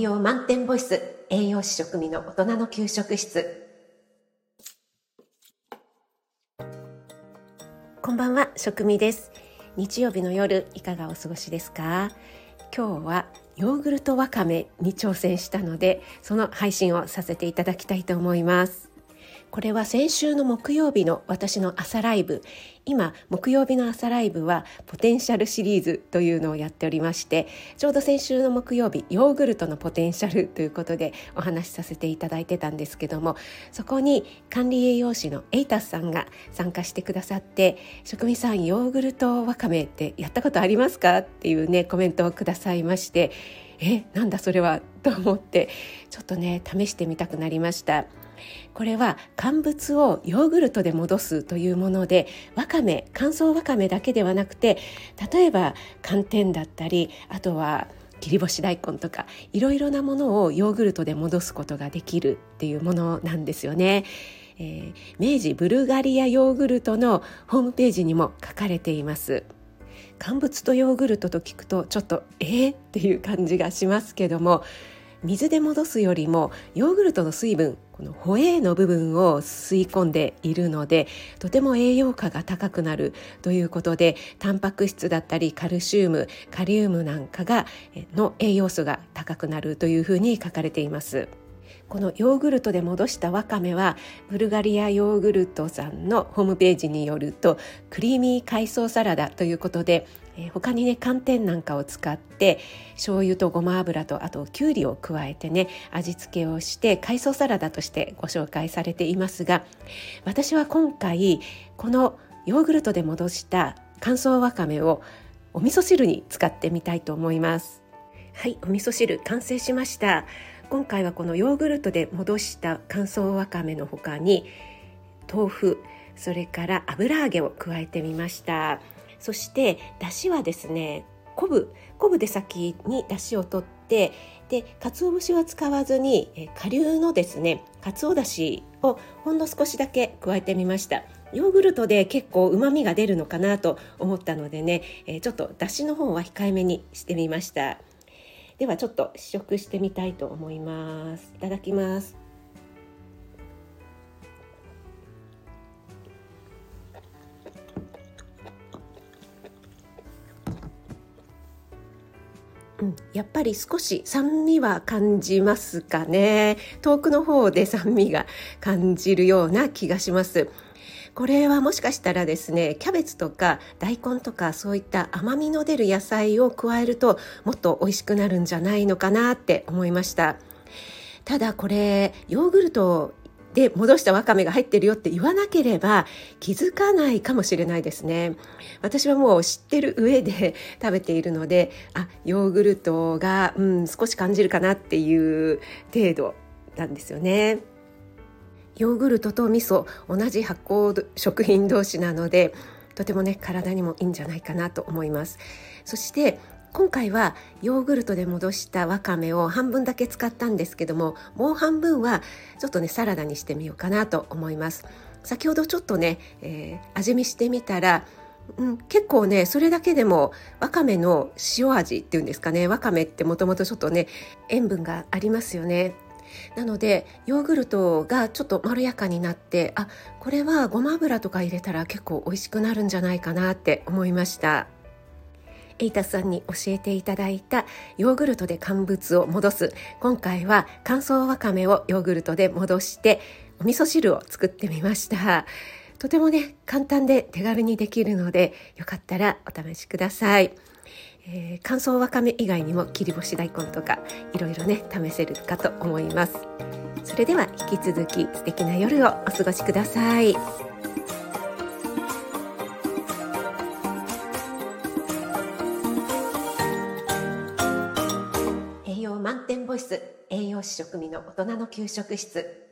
栄養満点ボイス栄養士食味の大人の給食室。こんばんは食味です。日曜日の夜いかがお過ごしですか？今日はヨーグルトわかめに挑戦したのでその配信をさせていただきたいと思います。これは先週の木曜日の私の朝ライブ今木曜日の朝ライブはポテンシャルシリーズというのをやっておりましてちょうど先週の木曜日ヨーグルトのポテンシャルということでお話しさせていただいてたんですけどもそこに管理栄養士のエイタスさんが参加してくださって「職味さんヨーグルトわかめってやったことありますか?」っていうねコメントをくださいましてえなんだそれは？と思ってちょっとね試してみたくなりました。これは乾物をヨーグルトで戻すというものでわかめ乾燥わかめだけではなくて例えば寒天だったりあとは切り干し大根とかいろいろなものをヨーグルトで戻すことができるっていうものなんですよね。えー、明治ブルガリアヨーグルトのホームページにも書かれています。乾物とヨーグルトと聞くとちょっとえー、っていう感じがしますけども水で戻すよりもヨーグルトの水分このホエーの部分を吸い込んでいるのでとても栄養価が高くなるということでタンパク質だったりカルシウムカリウムなんかがの栄養素が高くなるというふうに書かれています。このヨーグルトで戻したわかめはブルガリアヨーグルトさんのホームページによるとクリーミー海藻サラダということでえー、他にね寒天なんかを使って醤油とごま油とあときゅうりを加えてね味付けをして海藻サラダとしてご紹介されていますが私は今回このヨーグルトで戻した乾燥わかめをお味噌汁に使ってみたいと思います。はいお味噌汁完成しました。今回はこのヨーグルトで戻した乾燥わかめの他に豆腐それから油揚げを加えてみました。そしてだしはですね昆布昆布で先にだしを取ってで鰹節は使わずにえ顆粒のですね鰹だしをほんの少しだけ加えてみました。ヨーグルトで結構うまみが出るのかなと思ったのでね、え、ちょっとだしの方は控えめにしてみました。ではちょっと試食してみたいと思います。いただきます。うん、やっぱり少し酸味は感じますかね。遠くの方で酸味が感じるような気がします。これはもしかしたらですねキャベツとか大根とかそういった甘みの出る野菜を加えるともっと美味しくなるんじゃないのかなって思いました。ただこれヨーグルトで戻したわかめが入ってるよって言わなければ気づかないかもしれないですね。私はもう知ってる上で食べているのであヨーグルトが、うん、少し感じるかなっていう程度なんですよね。ヨーグルトと味噌同じ発酵食品同士なのでとてもね体にもいいんじゃないかなと思います。そして今回はヨーグルトで戻したわかめを半分だけ使ったんですけどももう半分はちょっとねサラダにしてみようかなと思います。先ほどちょっとね、えー、味見してみたらうん、結構ねそれだけでもわかめの塩味っていうんですかねわかめってもともとちょっとね塩分がありますよね。なのでヨーグルトがちょっとまろやかになってあこれはごま油とか入れたら結構美味しくなるんじゃないかなって思いました。エイタさんに教えていただいたヨーグルトで乾物を戻す。今回は乾燥わかめをヨーグルトで戻してお味噌汁を作ってみました。とてもね簡単で手軽にできるのでよかったらお試しください、えー、乾燥わかめ以外にも切り干し大根とかいろいろね試せるかと思いますそれでは引き続き素敵な夜をお過ごしください。栄養満点ボイス栄養士食味の大人の給食室